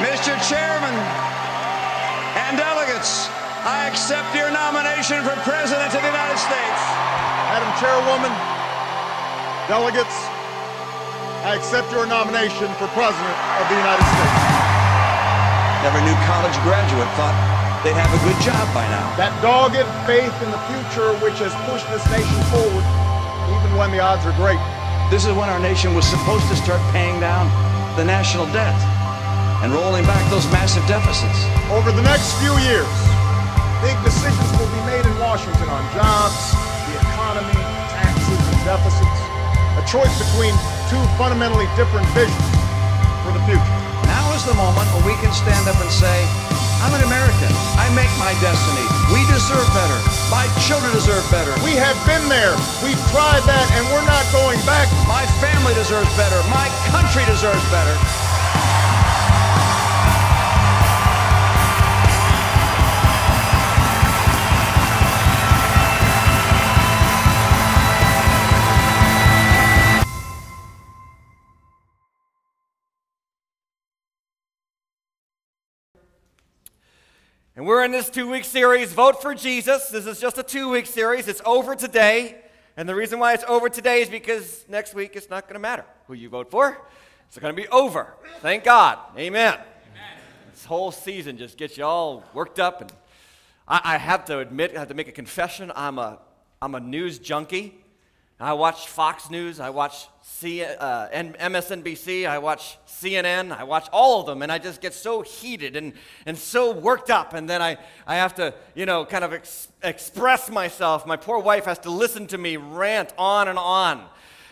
Mr. Chairman and delegates, I accept your nomination for President of the United States. Madam Chairwoman, delegates, I accept your nomination for President of the United States. Never knew college graduate thought they'd have a good job by now. That dogged faith in the future which has pushed this nation forward, even when the odds are great. This is when our nation was supposed to start paying down the national debt and rolling back those massive deficits. Over the next few years, big decisions will be made in Washington on jobs, the economy, taxes, and deficits. A choice between two fundamentally different visions for the future. Now is the moment when we can stand up and say, I'm an American. I make my destiny. We deserve better. My children deserve better. We have been there. We've tried that, and we're not going back. My family deserves better. My country deserves better. And we're in this two week series, Vote for Jesus. This is just a two week series. It's over today. And the reason why it's over today is because next week it's not going to matter who you vote for. It's going to be over. Thank God. Amen. Amen. This whole season just gets you all worked up. And I, I have to admit, I have to make a confession. I'm a, I'm a news junkie. I watch Fox News, I watch C, uh, MSNBC, I watch CNN, I watch all of them, and I just get so heated and, and so worked up. And then I, I have to, you know, kind of ex- express myself. My poor wife has to listen to me rant on and on.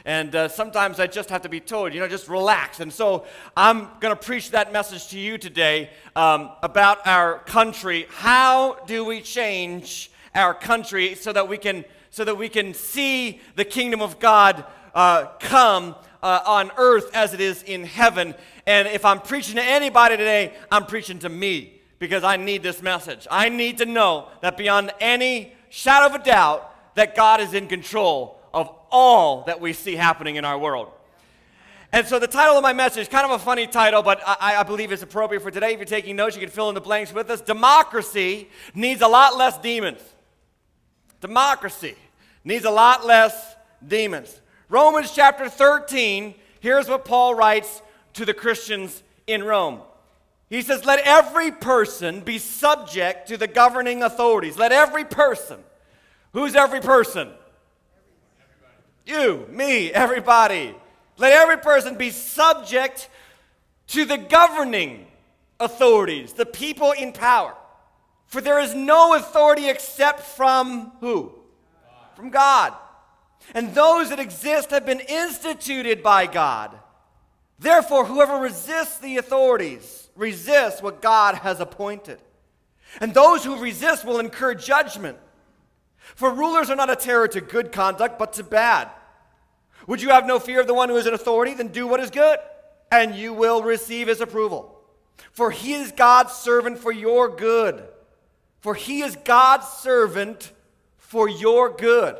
And uh, sometimes I just have to be told, you know, just relax. And so I'm going to preach that message to you today um, about our country. How do we change our country so that we can so that we can see the kingdom of God uh, come uh, on earth as it is in heaven. And if I'm preaching to anybody today, I'm preaching to me because I need this message. I need to know that beyond any shadow of a doubt, that God is in control of all that we see happening in our world. And so the title of my message, kind of a funny title, but I, I, believe it's appropriate for today. If you're taking notes, you can fill in the blanks with us. Democracy needs a lot less demons. Democracy needs a lot less demons. Romans chapter 13, here's what Paul writes to the Christians in Rome. He says, Let every person be subject to the governing authorities. Let every person. Who's every person? You, me, everybody. Let every person be subject to the governing authorities, the people in power. For there is no authority except from who? from God. And those that exist have been instituted by God. Therefore, whoever resists the authorities resists what God has appointed. And those who resist will incur judgment. For rulers are not a terror to good conduct, but to bad. Would you have no fear of the one who is in authority? Then do what is good, and you will receive his approval. For he is God's servant for your good. For he is God's servant for your good.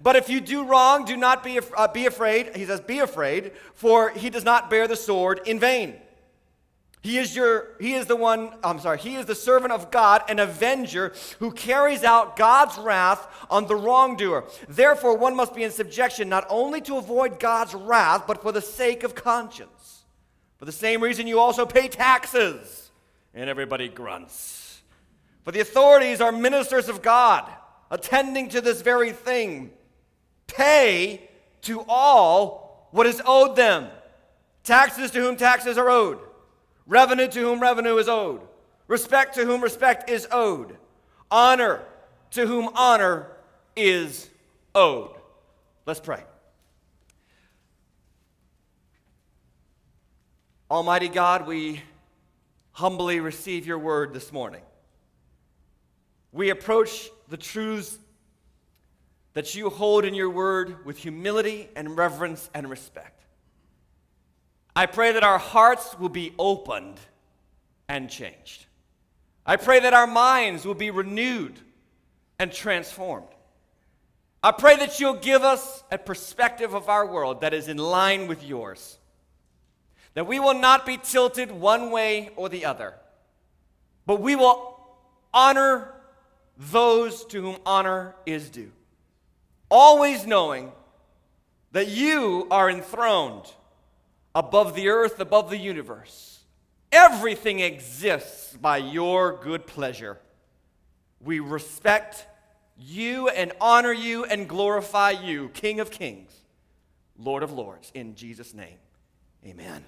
But if you do wrong, do not be, uh, be afraid. He says, Be afraid, for he does not bear the sword in vain. He is, your, he is the one, I'm sorry, he is the servant of God, an avenger who carries out God's wrath on the wrongdoer. Therefore, one must be in subjection not only to avoid God's wrath, but for the sake of conscience. For the same reason, you also pay taxes. And everybody grunts. For the authorities are ministers of God attending to this very thing, pay to all what is owed them. Taxes to whom taxes are owed, revenue to whom revenue is owed, respect to whom respect is owed, honor to whom honor is owed. Let's pray. Almighty God, we humbly receive your word this morning. We approach the truths that you hold in your word with humility and reverence and respect. I pray that our hearts will be opened and changed. I pray that our minds will be renewed and transformed. I pray that you'll give us a perspective of our world that is in line with yours. that we will not be tilted one way or the other, but we will honor those to whom honor is due. Always knowing that you are enthroned above the earth, above the universe. Everything exists by your good pleasure. We respect you and honor you and glorify you, King of Kings, Lord of Lords, in Jesus' name. Amen.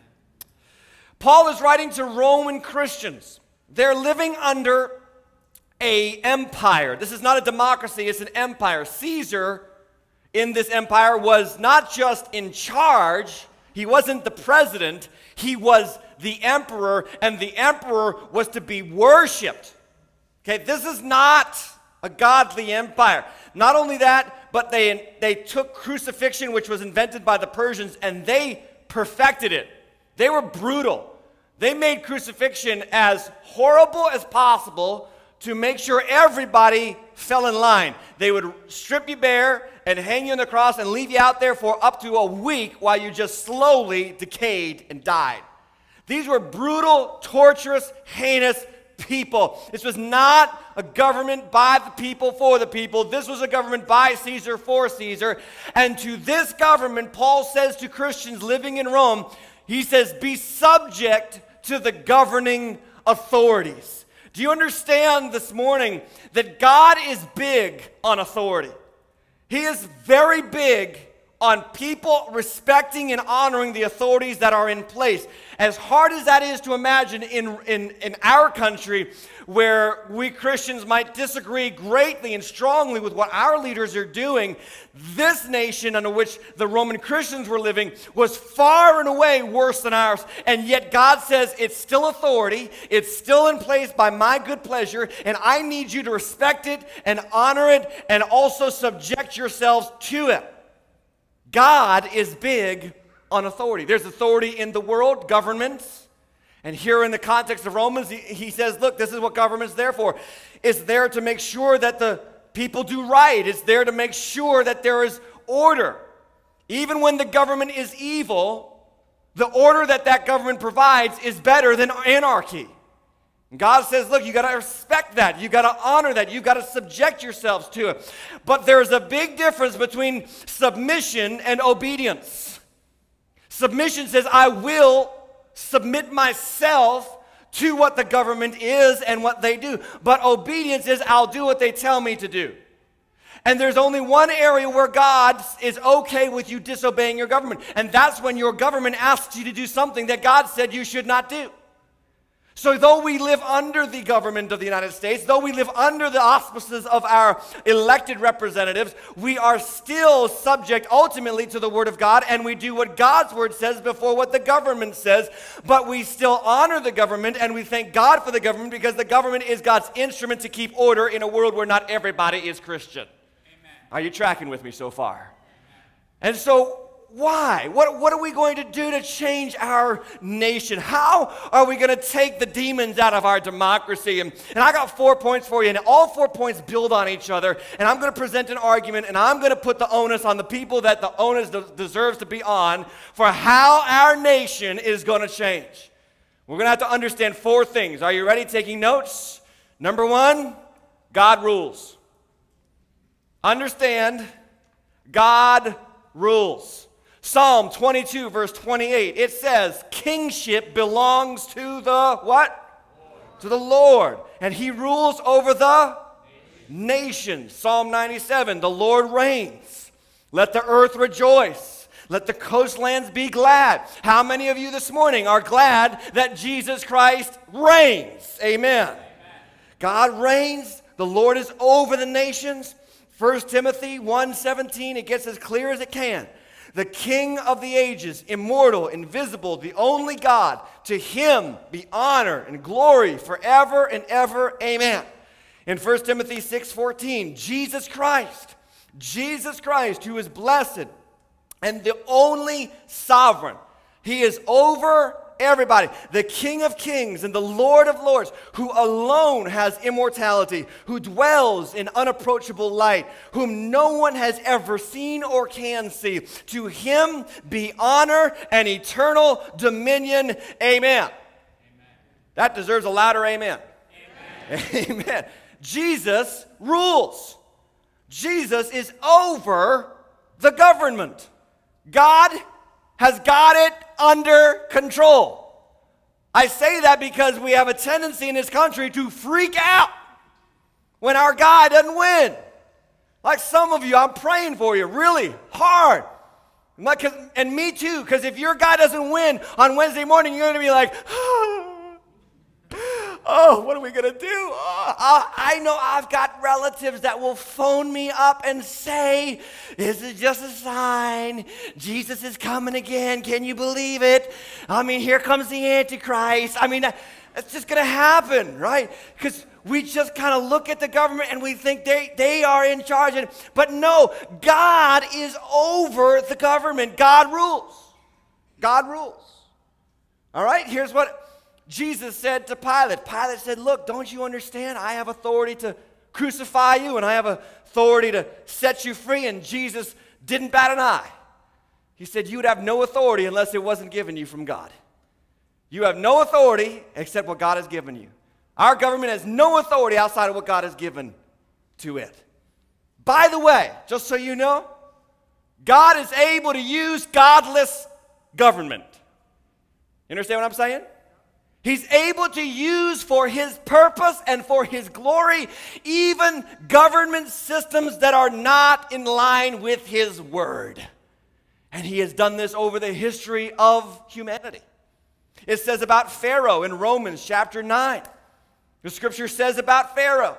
Paul is writing to Roman Christians. They're living under a empire. This is not a democracy, it's an empire. Caesar in this empire was not just in charge, he wasn't the president, he was the emperor, and the emperor was to be worshiped. Okay, this is not a godly empire. Not only that, but they, they took crucifixion, which was invented by the Persians, and they perfected it. They were brutal. They made crucifixion as horrible as possible to make sure everybody fell in line. They would strip you bare and hang you on the cross and leave you out there for up to a week while you just slowly decayed and died. These were brutal, torturous, heinous people. This was not a government by the people for the people. This was a government by Caesar for Caesar. And to this government, Paul says to Christians living in Rome, he says, Be subject to the governing authorities. Do you understand this morning that God is big on authority? He is very big on people respecting and honoring the authorities that are in place. As hard as that is to imagine in, in, in our country, where we Christians might disagree greatly and strongly with what our leaders are doing, this nation under which the Roman Christians were living was far and away worse than ours. And yet God says it's still authority, it's still in place by my good pleasure, and I need you to respect it and honor it and also subject yourselves to it. God is big on authority. There's authority in the world, governments. And here in the context of Romans, he, says, look, this is what government's there for. It's there to make sure that the people do right, it's there to make sure that there is order. Even when the government is evil, the order that that government provides is better than anarchy. God says, look, you got to respect that. You got to honor that. You got to subject yourselves to it. But there's a big difference between submission and obedience. Submission says, I will submit myself to what the government is and what they do. But obedience is, I'll do what they tell me to do. And there's only one area where God is okay with you disobeying your government, and that's when your government asks you to do something that God said you should not do. So, though we live under the government of the United States, though we live under the auspices of our elected representatives, we are still subject ultimately to the Word of God, and we do what God's Word says before what the government says. But we still honor the government, and we thank God for the government because the government is God's instrument to keep order in a world where not everybody is Christian. Amen. Are you tracking with me so far? And so, why? What, what are we going to do to change our nation? How are we going to take the demons out of our democracy? And, and I got four points for you, and all four points build on each other. And I'm going to present an argument, and I'm going to put the onus on the people that the onus de- deserves to be on for how our nation is going to change. We're going to have to understand four things. Are you ready? Taking notes? Number one, God rules. Understand, God rules. Psalm 22, verse 28, it says, Kingship belongs to the what? Lord. To the Lord. And he rules over the nations. Psalm 97, the Lord reigns. Let the earth rejoice. Let the coastlands be glad. How many of you this morning are glad that Jesus Christ reigns? Amen. Amen. God reigns. The Lord is over the nations. 1 Timothy 1:17, it gets as clear as it can the King of the ages, immortal, invisible, the only God. To him be honor and glory forever and ever. Amen. In 1 Timothy 6:14, Jesus Christ, Jesus Christ, who is blessed and the only sovereign. He is over Everybody. The King of Kings and the Lord of Lords, who alone has immortality, who dwells in unapproachable light, whom no one has ever seen or can see. To him be honor and eternal dominion. Amen. amen. That deserves a louder amen. Amen. amen. Jesus rules. Jesus is over the government. God has got it under control. I say that because we have a tendency in this country to freak out when our guy doesn't win. Like some of you, I'm praying for you really hard. And me too, because if your guy doesn't win on Wednesday morning, you're going to be like, ah. Oh, what are we going to do? Oh, I know I've got relatives that will phone me up and say, this is just a sign. Jesus is coming again. Can you believe it? I mean, here comes the Antichrist. I mean, it's just going to happen, right? Because we just kind of look at the government and we think they, they are in charge. And, but no, God is over the government. God rules. God rules. All right, here's what Jesus said to Pilate. Pilate said, Look, don't you understand? I have authority to crucify you and I have authority to set you free. And Jesus didn't bat an eye. He said, You would have no authority unless it wasn't given you from God. You have no authority except what God has given you. Our government has no authority outside of what God has given to it. By the way, just so you know, God is able to use godless government. You understand what I'm saying? He's able to use for his purpose and for his glory even government systems that are not in line with his word. And he has done this over the history of humanity. It says about Pharaoh in Romans chapter 9. The scripture says about Pharaoh,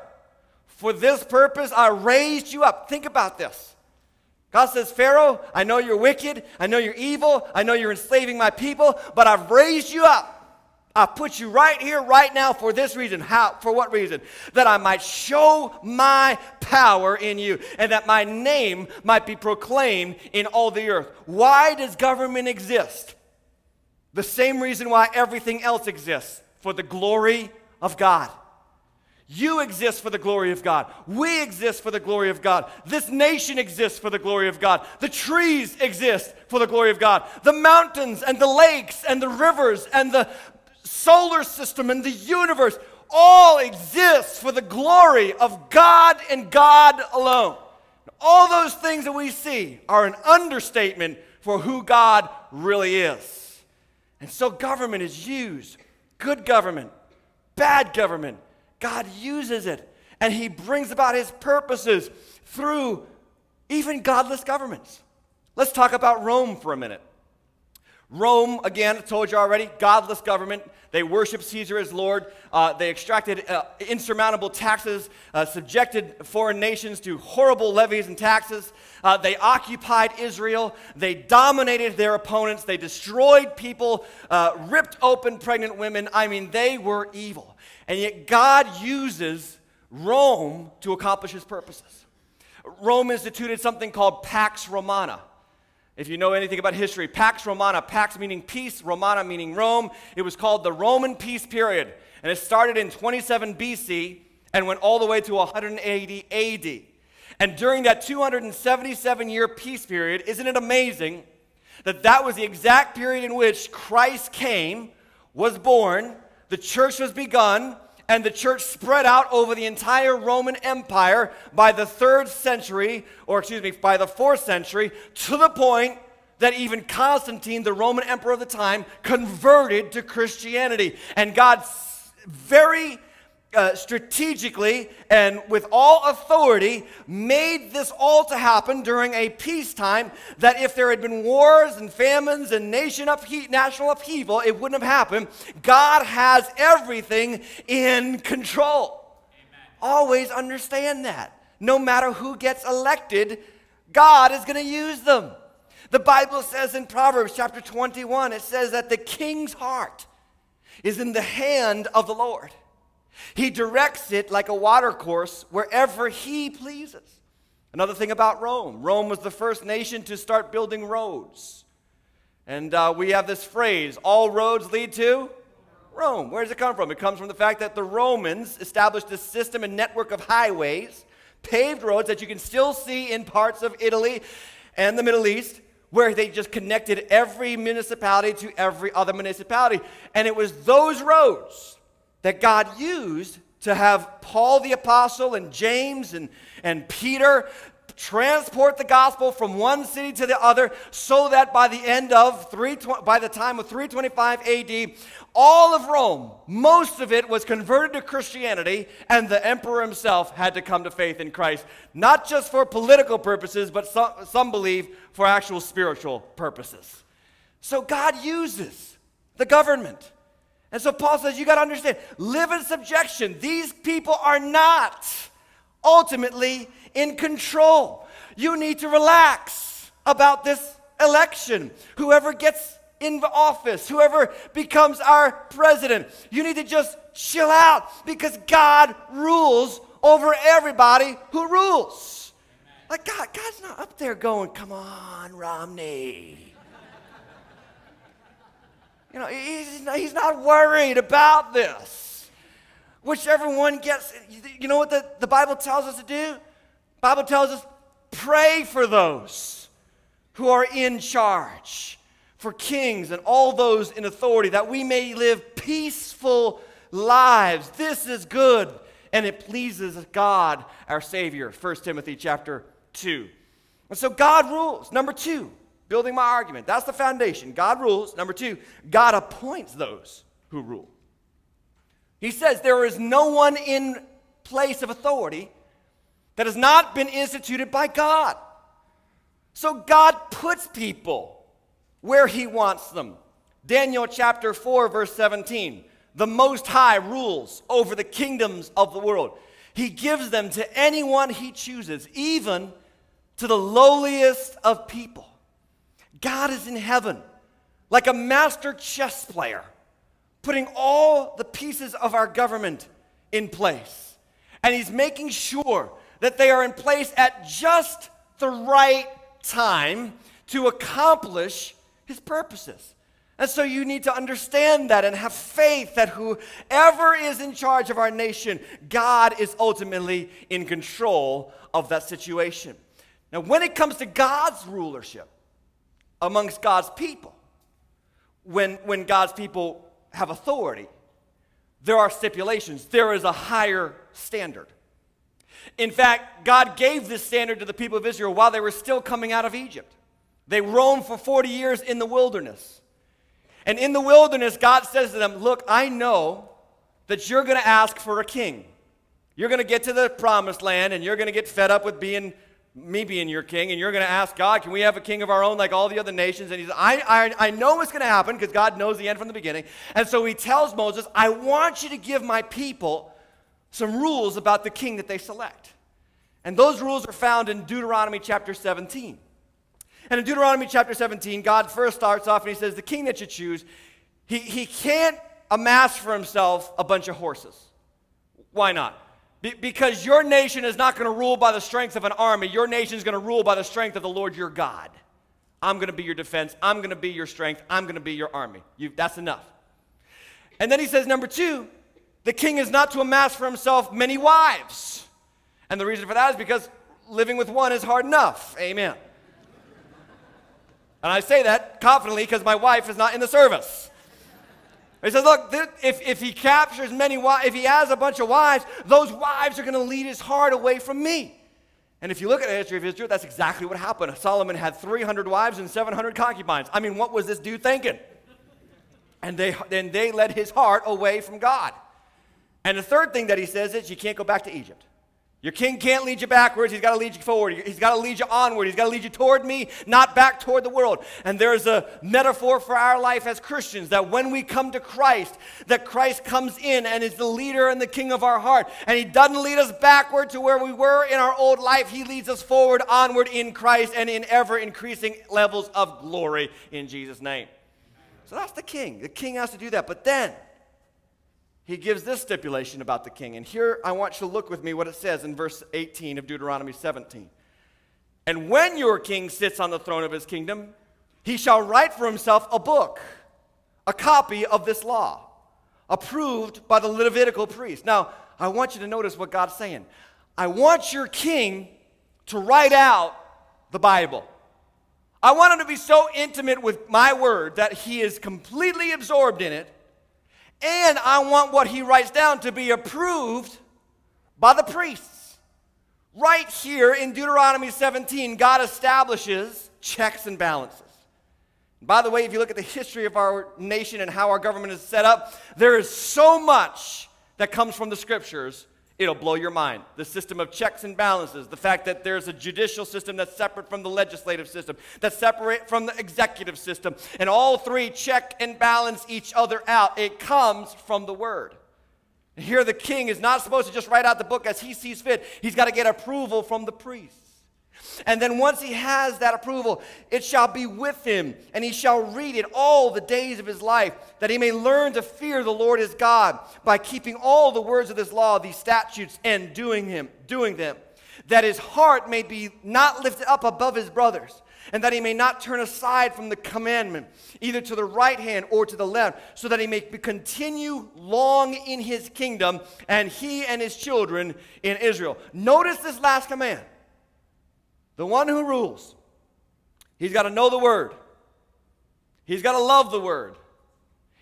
For this purpose I raised you up. Think about this. God says, Pharaoh, I know you're wicked. I know you're evil. I know you're enslaving my people, but I've raised you up. I put you right here, right now, for this reason. How? For what reason? That I might show my power in you, and that my name might be proclaimed in all the earth. Why does government exist? The same reason why everything else exists for the glory of God. You exist for the glory of God. We exist for the glory of God. This nation exists for the glory of God. The trees exist for the glory of God. The mountains and the lakes and the rivers and the solar system and the universe all exists for the glory of God and God alone. All those things that we see are an understatement for who God really is. And so government is used good government, bad government. God uses it and He brings about His purposes through even godless governments. Let's talk about Rome for a minute. Rome, again, I told you already, godless government. They worshiped Caesar as Lord. Uh, they extracted uh, insurmountable taxes, uh, subjected foreign nations to horrible levies and taxes. Uh, they occupied Israel. They dominated their opponents. They destroyed people, uh, ripped open pregnant women. I mean, they were evil. And yet, God uses Rome to accomplish his purposes. Rome instituted something called Pax Romana. If you know anything about history, Pax Romana, Pax meaning peace, Romana meaning Rome. It was called the Roman peace period. And it started in 27 BC and went all the way to 180 AD. And during that 277 year peace period, isn't it amazing that that was the exact period in which Christ came, was born, the church was begun, and the church spread out over the entire Roman Empire by the third century, or excuse me, by the fourth century, to the point that even Constantine, the Roman emperor of the time, converted to Christianity. And God very uh, strategically and with all authority made this all to happen during a peacetime that if there had been wars and famines and nation uphe- national upheaval it wouldn't have happened. God has everything in control. Amen. always understand that. No matter who gets elected god is going to use them. The bible says in proverbs chapter 21 it says that the king's heart is in the hand of the lord he directs it like a watercourse wherever he pleases. Another thing about Rome Rome was the first nation to start building roads. And uh, we have this phrase all roads lead to Rome. Where does it come from? It comes from the fact that the Romans established a system and network of highways, paved roads that you can still see in parts of Italy and the Middle East, where they just connected every municipality to every other municipality. And it was those roads that God used to have Paul the Apostle and James and, and Peter transport the gospel from one city to the other so that by the end of 3 by the time of 325 AD all of Rome most of it was converted to Christianity and the emperor himself had to come to faith in Christ not just for political purposes but some, some believe for actual spiritual purposes. So God uses the government and so Paul says you got to understand live in subjection these people are not ultimately in control. You need to relax about this election. Whoever gets in the office, whoever becomes our president, you need to just chill out because God rules over everybody who rules. Like God, God's not up there going, "Come on, Romney." You know, he's, he's not worried about this. Whichever one gets, you know what the, the Bible tells us to do? Bible tells us pray for those who are in charge, for kings and all those in authority, that we may live peaceful lives. This is good and it pleases God, our Savior. 1 Timothy chapter 2. And so God rules. Number two, building my argument. That's the foundation. God rules. Number two, God appoints those who rule. He says there is no one in place of authority that has not been instituted by God. So God puts people where He wants them. Daniel chapter 4, verse 17. The Most High rules over the kingdoms of the world. He gives them to anyone He chooses, even to the lowliest of people. God is in heaven like a master chess player, putting all the pieces of our government in place. And He's making sure that they are in place at just the right time to accomplish his purposes. And so you need to understand that and have faith that whoever is in charge of our nation, God is ultimately in control of that situation. Now, when it comes to God's rulership amongst God's people, when, when God's people have authority, there are stipulations. There is a higher standard. In fact, God gave this standard to the people of Israel while they were still coming out of Egypt. They roamed for 40 years in the wilderness. And in the wilderness, God says to them, Look, I know that you're going to ask for a king. You're going to get to the promised land and you're going to get fed up with being me being your king, and you're going to ask God, can we have a king of our own like all the other nations? And he says, I, I, I know what's going to happen because God knows the end from the beginning. And so he tells Moses, I want you to give my people some rules about the king that they select. And those rules are found in Deuteronomy chapter 17. And in Deuteronomy chapter 17, God first starts off and he says, The king that you choose, he, he can't amass for himself a bunch of horses. Why not? Be- because your nation is not going to rule by the strength of an army. Your nation is going to rule by the strength of the Lord your God. I'm going to be your defense. I'm going to be your strength. I'm going to be your army. You, that's enough. And then he says, number two, the king is not to amass for himself many wives. And the reason for that is because living with one is hard enough. Amen. And I say that confidently because my wife is not in the service. He says, look, if, if he captures many wives, if he has a bunch of wives, those wives are going to lead his heart away from me. And if you look at the history of Israel, that's exactly what happened. Solomon had 300 wives and 700 concubines. I mean, what was this dude thinking? And they, and they led his heart away from God. And the third thing that he says is you can't go back to Egypt. Your king can't lead you backwards. He's got to lead you forward. He's got to lead you onward. He's got to lead you toward me, not back toward the world. And there's a metaphor for our life as Christians that when we come to Christ, that Christ comes in and is the leader and the king of our heart. And he doesn't lead us backward to where we were in our old life. He leads us forward, onward in Christ and in ever increasing levels of glory in Jesus' name. So that's the king. The king has to do that. But then, he gives this stipulation about the king. And here I want you to look with me what it says in verse 18 of Deuteronomy 17. And when your king sits on the throne of his kingdom, He shall write for himself a book, a copy of this law, approved by the Levitical priest. Now, I want you to notice what God's saying. I want your king to write out the Bible. I want him to be so intimate with my word that he is completely absorbed in it. And I want what he writes down to be approved by the priests. Right here in Deuteronomy 17, God establishes checks and balances. By the way, if you look at the history of our nation and how our government is set up, there is so much that comes from the scriptures, it'll blow your mind. The system of checks and balances, the fact that there's a judicial system that's separate from the legislative system, that's separate from the executive system, and all three check and balance each other out. It comes from the word. Here, the king is not supposed to just write out the book as he sees fit, he's got to get approval from the priest. And then once he has that approval, it shall be with him, and he shall read it all the days of his life, that he may learn to fear the Lord his God by keeping all the words of this law, these statutes, and doing him, doing them, that his heart may be not lifted up above his brothers, and that he may not turn aside from the commandment, either to the right hand or to the left, so that he may continue long in his kingdom, and he and his children in Israel. Notice this last command the one who rules, he's got to know the word. He's got to love the word.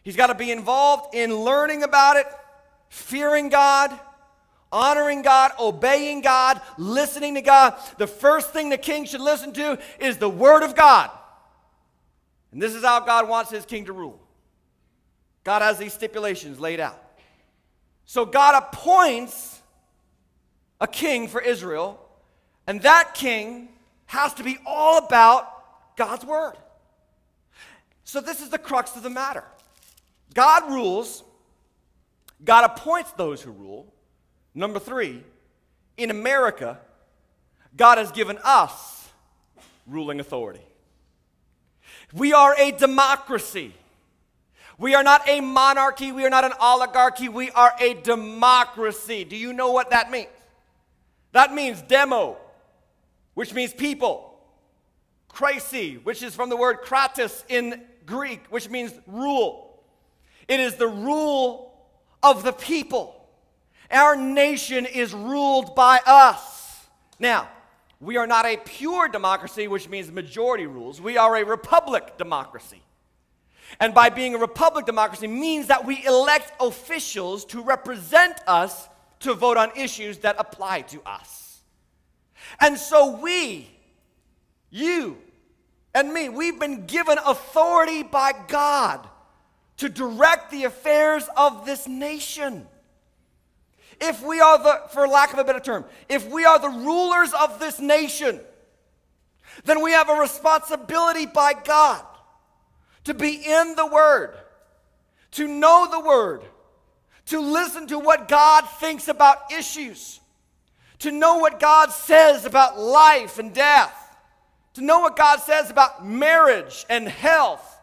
He's got to be involved in learning about it, fearing God, honoring God, obeying God, listening to God. The first thing the king should listen to is the word of God. And this is how God wants his king to rule. God has these stipulations laid out. So God appoints a king for Israel and that king has to be all about God's word. So, this is the crux of the matter God rules, God appoints those who rule. Number three, in America, God has given us ruling authority. We are a democracy. We are not a monarchy. We are not an oligarchy. We are a democracy. Do you know what that means? That means demo, which means people. cracy, which is from the word kratos in Greek, which means rule. It is the rule of the people. Our nation is ruled by us. Now, we are not a pure democracy, which means majority rules. We are a republic democracy. And by being a republic democracy means that we elect officials to represent us to vote on issues that apply to us. And so we, you, and me, we've been given authority by God to direct the affairs of this nation. If we are the, for lack of a better term, if we are the rulers of this nation, then we have a responsibility by God to be in the Word, to know the Word, to listen to what God thinks about issues, to know what God says about life and death, to know what God says about marriage and health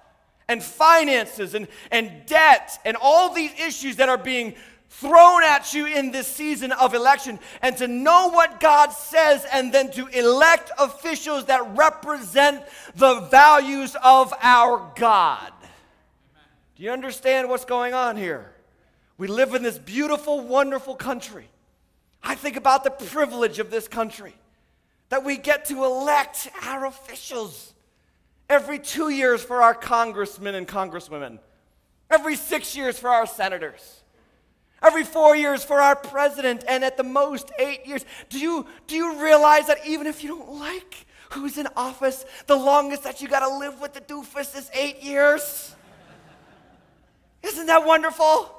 and finances and, and debt and all these issues that are being thrown at you in this season of election, and to know what God says and then to elect officials that represent the values of our God. Do you understand what's going on here? We live in this beautiful, wonderful country. I think about the privilege of this country that we get to elect our officials every two years for our congressmen and congresswomen, every six years for our senators, every four years for our president, and at the most eight years. Do you, do you realize that even if you don't like who's in office, the longest that you got to live with the doofus is eight years? Isn't that wonderful?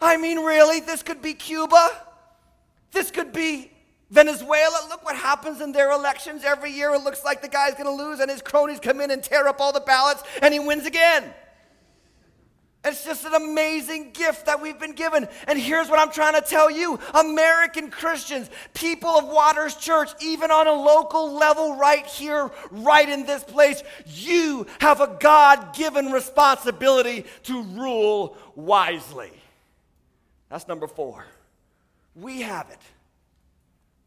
I mean, really, this could be Cuba. This could be Venezuela. Look what happens in their elections every year. It looks like the guy's going to lose, and his cronies come in and tear up all the ballots, and he wins again. It's just an amazing gift that we've been given. And here's what I'm trying to tell you American Christians, people of Waters Church, even on a local level, right here, right in this place, you have a God given responsibility to rule wisely. That's number four. We have it.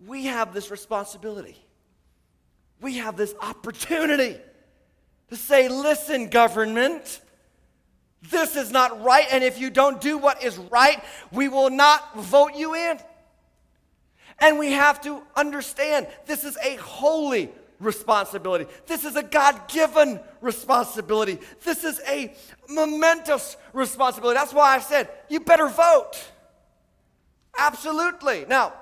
We have this responsibility. We have this opportunity to say, listen, government, this is not right, and if you don't do what is right, we will not vote you in. And we have to understand this is a holy responsibility. This is a God given responsibility. This is a momentous responsibility. That's why I said, you better vote. Absolutely. Now,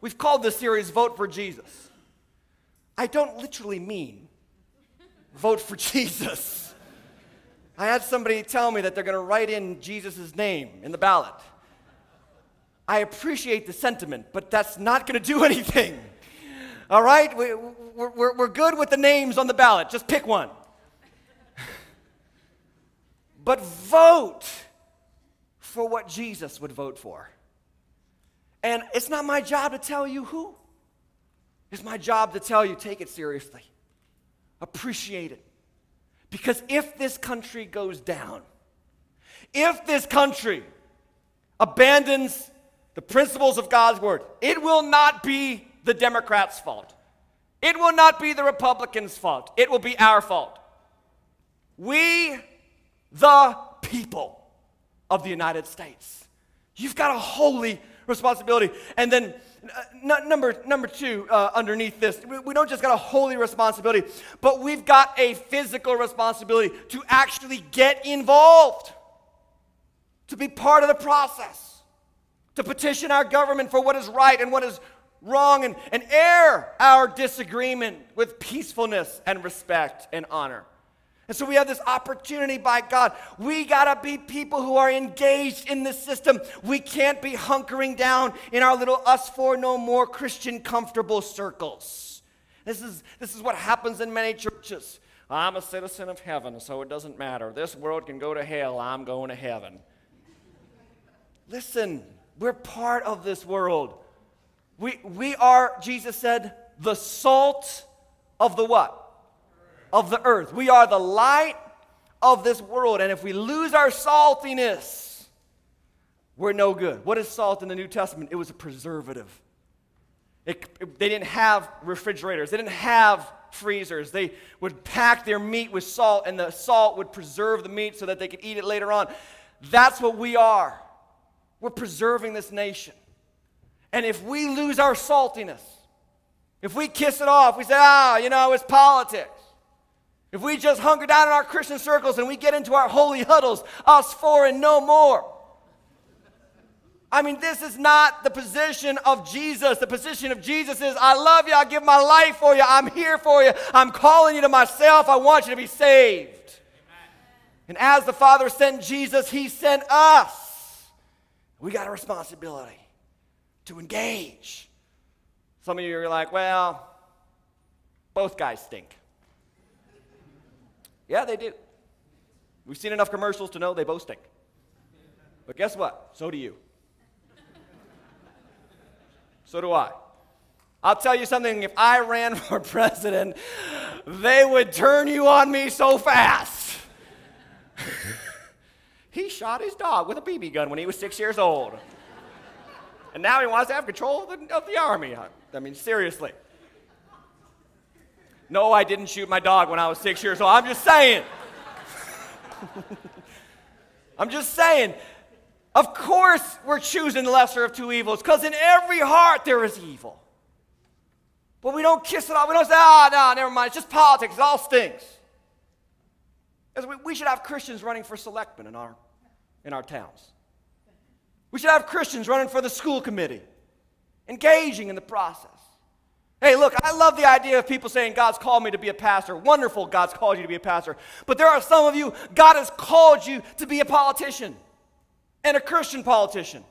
we've called this series Vote for Jesus. I don't literally mean vote for Jesus. I had somebody tell me that they're going to write in Jesus' name in the ballot. I appreciate the sentiment, but that's not going to do anything. All right? We, we're, we're, we're good with the names on the ballot. Just pick one. but vote for what Jesus would vote for. And it's not my job to tell you who. It's my job to tell you take it seriously, appreciate it. Because if this country goes down, if this country abandons the principles of God's word. It will not be the Democrats' fault. It will not be the Republicans' fault. It will be our fault. We, the people of the United States. You've got a holy responsibility. And then uh, number, number two, uh, underneath this, we, don't just got a holy responsibility, but we've got a physical responsibility to actually get involved, to be part of the process to petition our government for what is right and what is wrong and, and air our disagreement with peacefulness and respect and honor. And so we have this opportunity by God. We got to be people who are engaged in this system. We can't be hunkering down in our little us for no more Christian comfortable circles. This is, this is what happens in many churches. I'm a citizen of heaven, so it doesn't matter. This world can go to hell, I'm going to heaven. Listen, we're part of this world. We, we are, Jesus said, the salt of the what? Of the earth. We are the light of this world. And if we lose our saltiness, we're no good. What is salt in the New Testament? It was a preservative. It, it, they didn't have refrigerators, they didn't have freezers. They would pack their meat with salt, and the salt would preserve the meat so that they could eat it later on. That's what we are. We're preserving this nation. And if we lose our saltiness, if we kiss it off, we say, ah, you know, it's politics. If we just hunker down in our Christian circles and we get into our holy huddles, us four and no more. I mean, this is not the position of Jesus. The position of Jesus is, I love you, I give my life for you, I'm here for you, I'm calling you to myself, I want you to be saved. Amen. And as the Father sent Jesus, He sent us. We got a responsibility to engage. Some of you are like, well, both guys stink. Yeah, they do. We've seen enough commercials to know they both stink. But guess what? So do you. So do I. I'll tell you something if I ran for president, they would turn you on me so fast. He shot his dog with a BB gun when he was six years old. and now he wants to have control of the, of the army. I mean, seriously. No, I didn't shoot my dog when I was six years old. I'm just saying. I'm just saying. Of course, we're choosing the lesser of two evils because in every heart there is evil. But we don't kiss it off. We don't say, ah, oh, no, never mind. It's just politics. It all stinks. We, we should have Christians running for selectmen in our in our towns. We should have Christians running for the school committee, engaging in the process. Hey, look, I love the idea of people saying, God's called me to be a pastor. Wonderful, God's called you to be a pastor. But there are some of you, God has called you to be a politician and a Christian politician.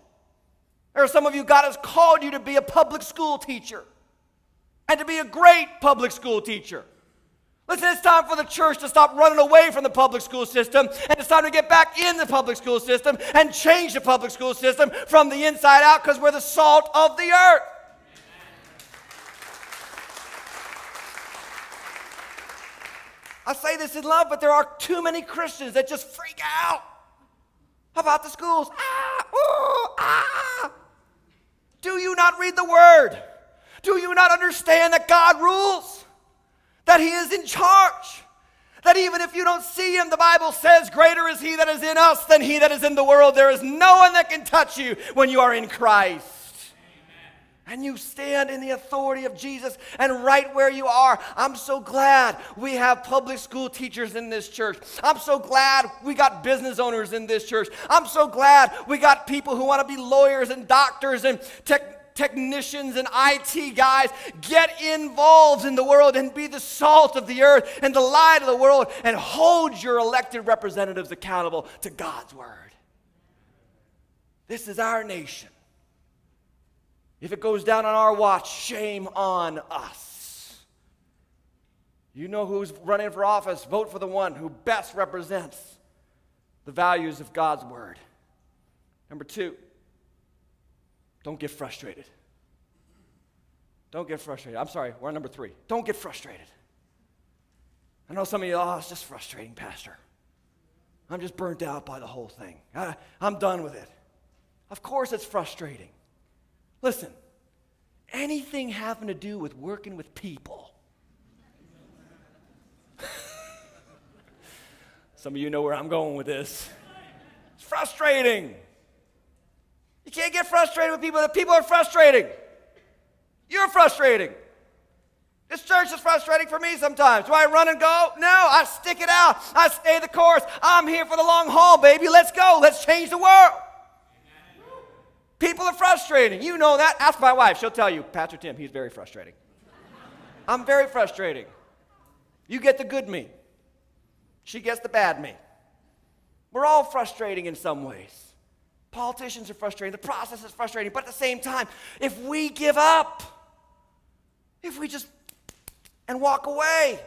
There are some of you, God has called you to be a public school teacher and to be a great public school teacher. Listen, it's time for the church to stop running away from the public school system, and it's time to get back in the public school system and change the public school system from the inside out because we're the salt of the earth. I say this in love, but there are too many Christians that just freak out about the schools. Ah, ooh, ah. Do you not read the word? Do you not understand that God rules? that He is in charge. That even if you don't see him, the Bible says, Greater is he that is in us than he that is in the world. There is no one that can touch you when you are in Christ. And you stand in the authority of Jesus and right where you are. I'm so glad we have public school teachers in this church. I'm so glad we got business owners in this church. I'm so glad we got people who want to be lawyers and doctors and tech technicians and IT guys, get involved in the world and be the salt of the earth and the light of the world and hold your elected representatives accountable to God's word. This is our nation. If it goes down on our watch, shame on us. You know who's running for office, vote for the one who best represents the values of God's word. Number two, don't get frustrated. Don't get frustrated. I'm sorry, we're on number three. Don't get frustrated. I know some of you, oh, it's just frustrating, Pastor. I'm just burnt out by the whole thing. I, I'm done with it. Of course, it's frustrating. Listen, anything having to do with working with people. Some of you know where I'm going with this. It's frustrating. You can't get frustrated with people. The people are frustrating. You're frustrating. This church is frustrating for me sometimes. Do I run and go? No, I stick it out. I stay the course. I'm here for the long haul, baby. Let's go. Let's change the world. People are frustrating. You know that. Ask my wife. She'll tell you, Pastor Tim, he's very frustrating. I'm very frustrating. You get the good me, she gets the bad me. We're all frustrating in some ways. Politicians are frustrating, the process is frustrating, but at the same time, if we give up, if we just and walk away,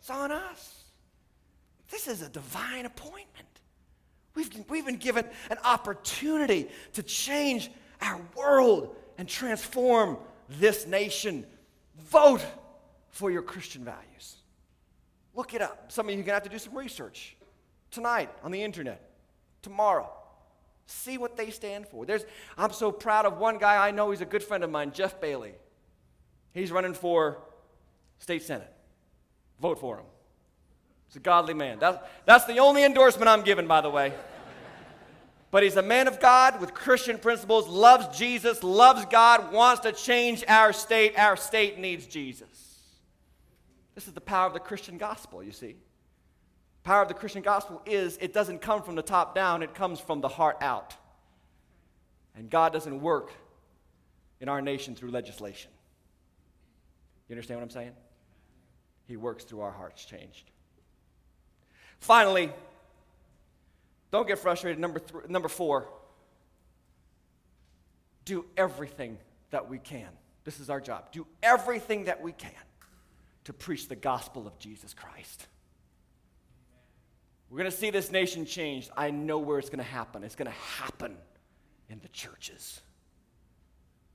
it's on us. This is a divine appointment. We've, we've been given an opportunity to change our world and transform this nation. Vote for your Christian values. Look it up. Some of you are going to have to do some research tonight on the internet, tomorrow. See what they stand for. There's, I'm so proud of one guy I know, he's a good friend of mine, Jeff Bailey. He's running for state senate. Vote for him. He's a godly man. That, that's the only endorsement I'm giving, by the way. But he's a man of God with Christian principles, loves Jesus, loves God, wants to change our state. Our state needs Jesus. This is the power of the Christian gospel, you see. The Power of the Christian gospel is it doesn't come from the top down, it comes from the heart out. And God doesn't work in our nation through legislation. You understand what I'm saying? He works through our hearts changed. Finally, don't get frustrated. Number, th- number four, do everything that we can. This is our job. Do everything that we can to preach the gospel of Jesus Christ. We're going to see this nation changed. I know where it's going to happen. It's going to happen in the churches.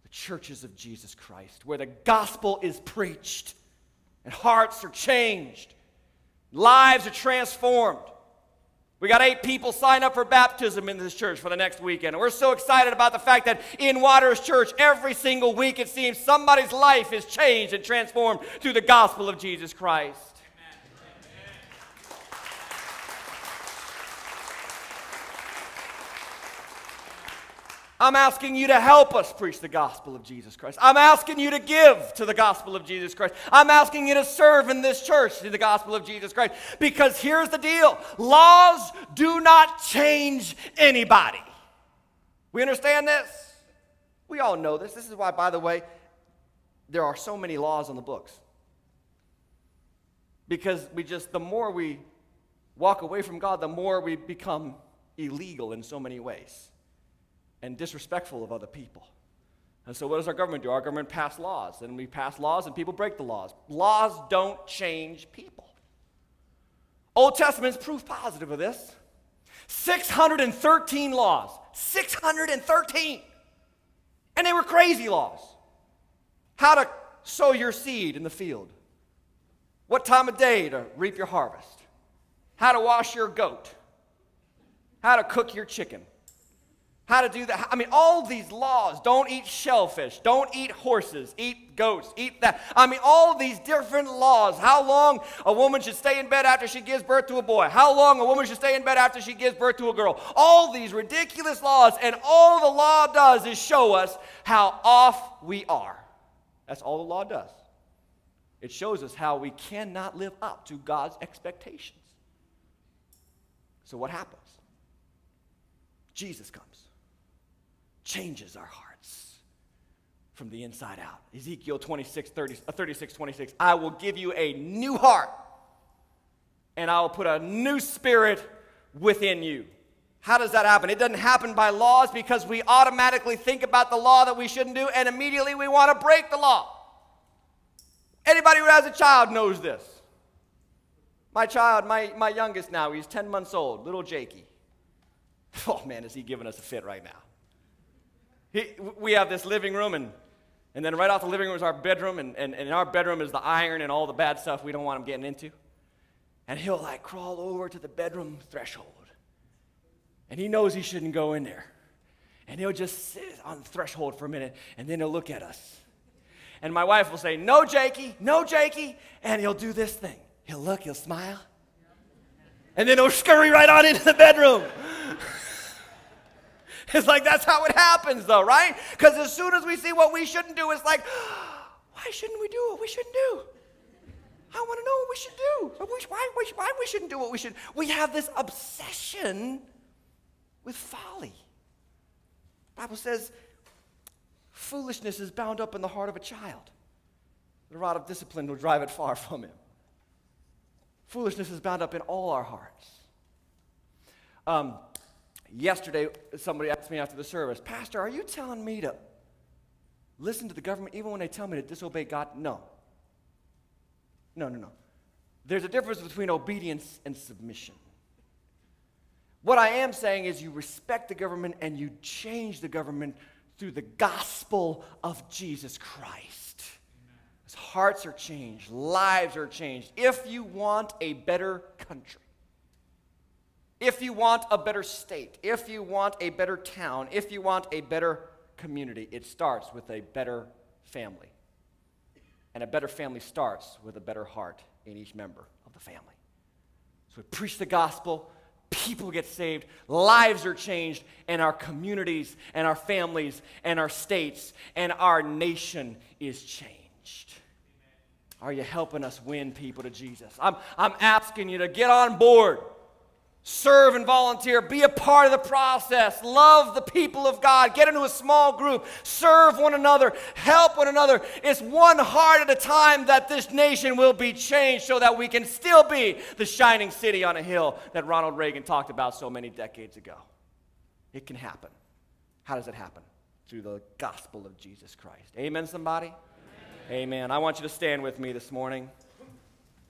The churches of Jesus Christ, where the gospel is preached and hearts are changed Lives are transformed. We got eight people sign up for baptism in this church for the next weekend. And we're so excited about the fact that in Waters Church, every single week it seems somebody's life is changed and transformed through the gospel of Jesus Christ. I'm asking you to help us preach the gospel of Jesus Christ. I'm asking you to give to the gospel of Jesus Christ. I'm asking you to serve in this church to the gospel of Jesus Christ. Because here's the deal laws do not change anybody. We understand this? We all know this. This is why, by the way, there are so many laws on the books. Because we just, the more we walk away from God, the more we become illegal in so many ways and disrespectful of other people. And so, what does our government do? Our government pass laws, and we pass laws, and people break the laws. Laws don't change people. Old Testament's proof positive of this. 613 laws. 613. And they were crazy laws. How to sow your seed in the field, what time of day to reap your harvest, how to wash your goat, how to cook your chicken how to do that. I mean, all these laws don't eat shellfish, don't eat horses, eat goats, eat that. I mean, all these different laws. How long a woman should stay in bed after she gives birth to a boy, how long a woman should stay in bed after she gives birth to a girl. All these ridiculous laws, and all the law does is show us how off we are. That's all the law does. It shows us how we cannot live up to God's expectations. So, what happens? Jesus comes, changes our hearts from the inside out. Ezekiel 26, 30, uh, 36, 26. I will give you a new heart, and I will put a new spirit within you. How does that happen? It doesn't happen by laws because we automatically think about the law that we shouldn't do, and immediately we want to break the law. Anybody who has a child knows this. My child, my, my youngest now, he's 10 months old, little Jakey. Oh man, is he giving us a fit right now? He, we have this living room, and, and then right off the living room is our bedroom, and, and, and in our bedroom is the iron and all the bad stuff we don't want him getting into. And he'll like crawl over to the bedroom threshold. And he knows he shouldn't go in there. And he'll just sit on the threshold for a minute, and then he'll look at us. And my wife will say, No, Jakey, no, Jakey. And he'll do this thing. He'll look, he'll smile. And then he'll scurry right on into the bedroom. it's like that's how it happens, though, right? Because as soon as we see what we shouldn't do, it's like, why shouldn't we do what we shouldn't do? I want to know what we should do. Why, why, why we shouldn't do what we should. We have this obsession with folly. The Bible says Foolishness is bound up in the heart of a child. The rod of discipline will drive it far from him. Foolishness is bound up in all our hearts. Um, yesterday, somebody asked me after the service, Pastor, are you telling me to listen to the government even when they tell me to disobey God? No. No, no, no. There's a difference between obedience and submission. What I am saying is you respect the government and you change the government through the gospel of Jesus Christ. Hearts are changed, lives are changed. If you want a better country, if you want a better state, if you want a better town, if you want a better community, it starts with a better family. And a better family starts with a better heart in each member of the family. So we preach the gospel, people get saved, lives are changed, and our communities and our families and our states and our nation is changed. Are you helping us win people to Jesus? I'm, I'm asking you to get on board serve and volunteer, be a part of the process, love the people of God, get into a small group, serve one another, help one another. It's one heart at a time that this nation will be changed so that we can still be the shining city on a hill that Ronald Reagan talked about so many decades ago. It can happen. How does it happen? Through the gospel of Jesus Christ. Amen, somebody? Amen. Amen. I want you to stand with me this morning.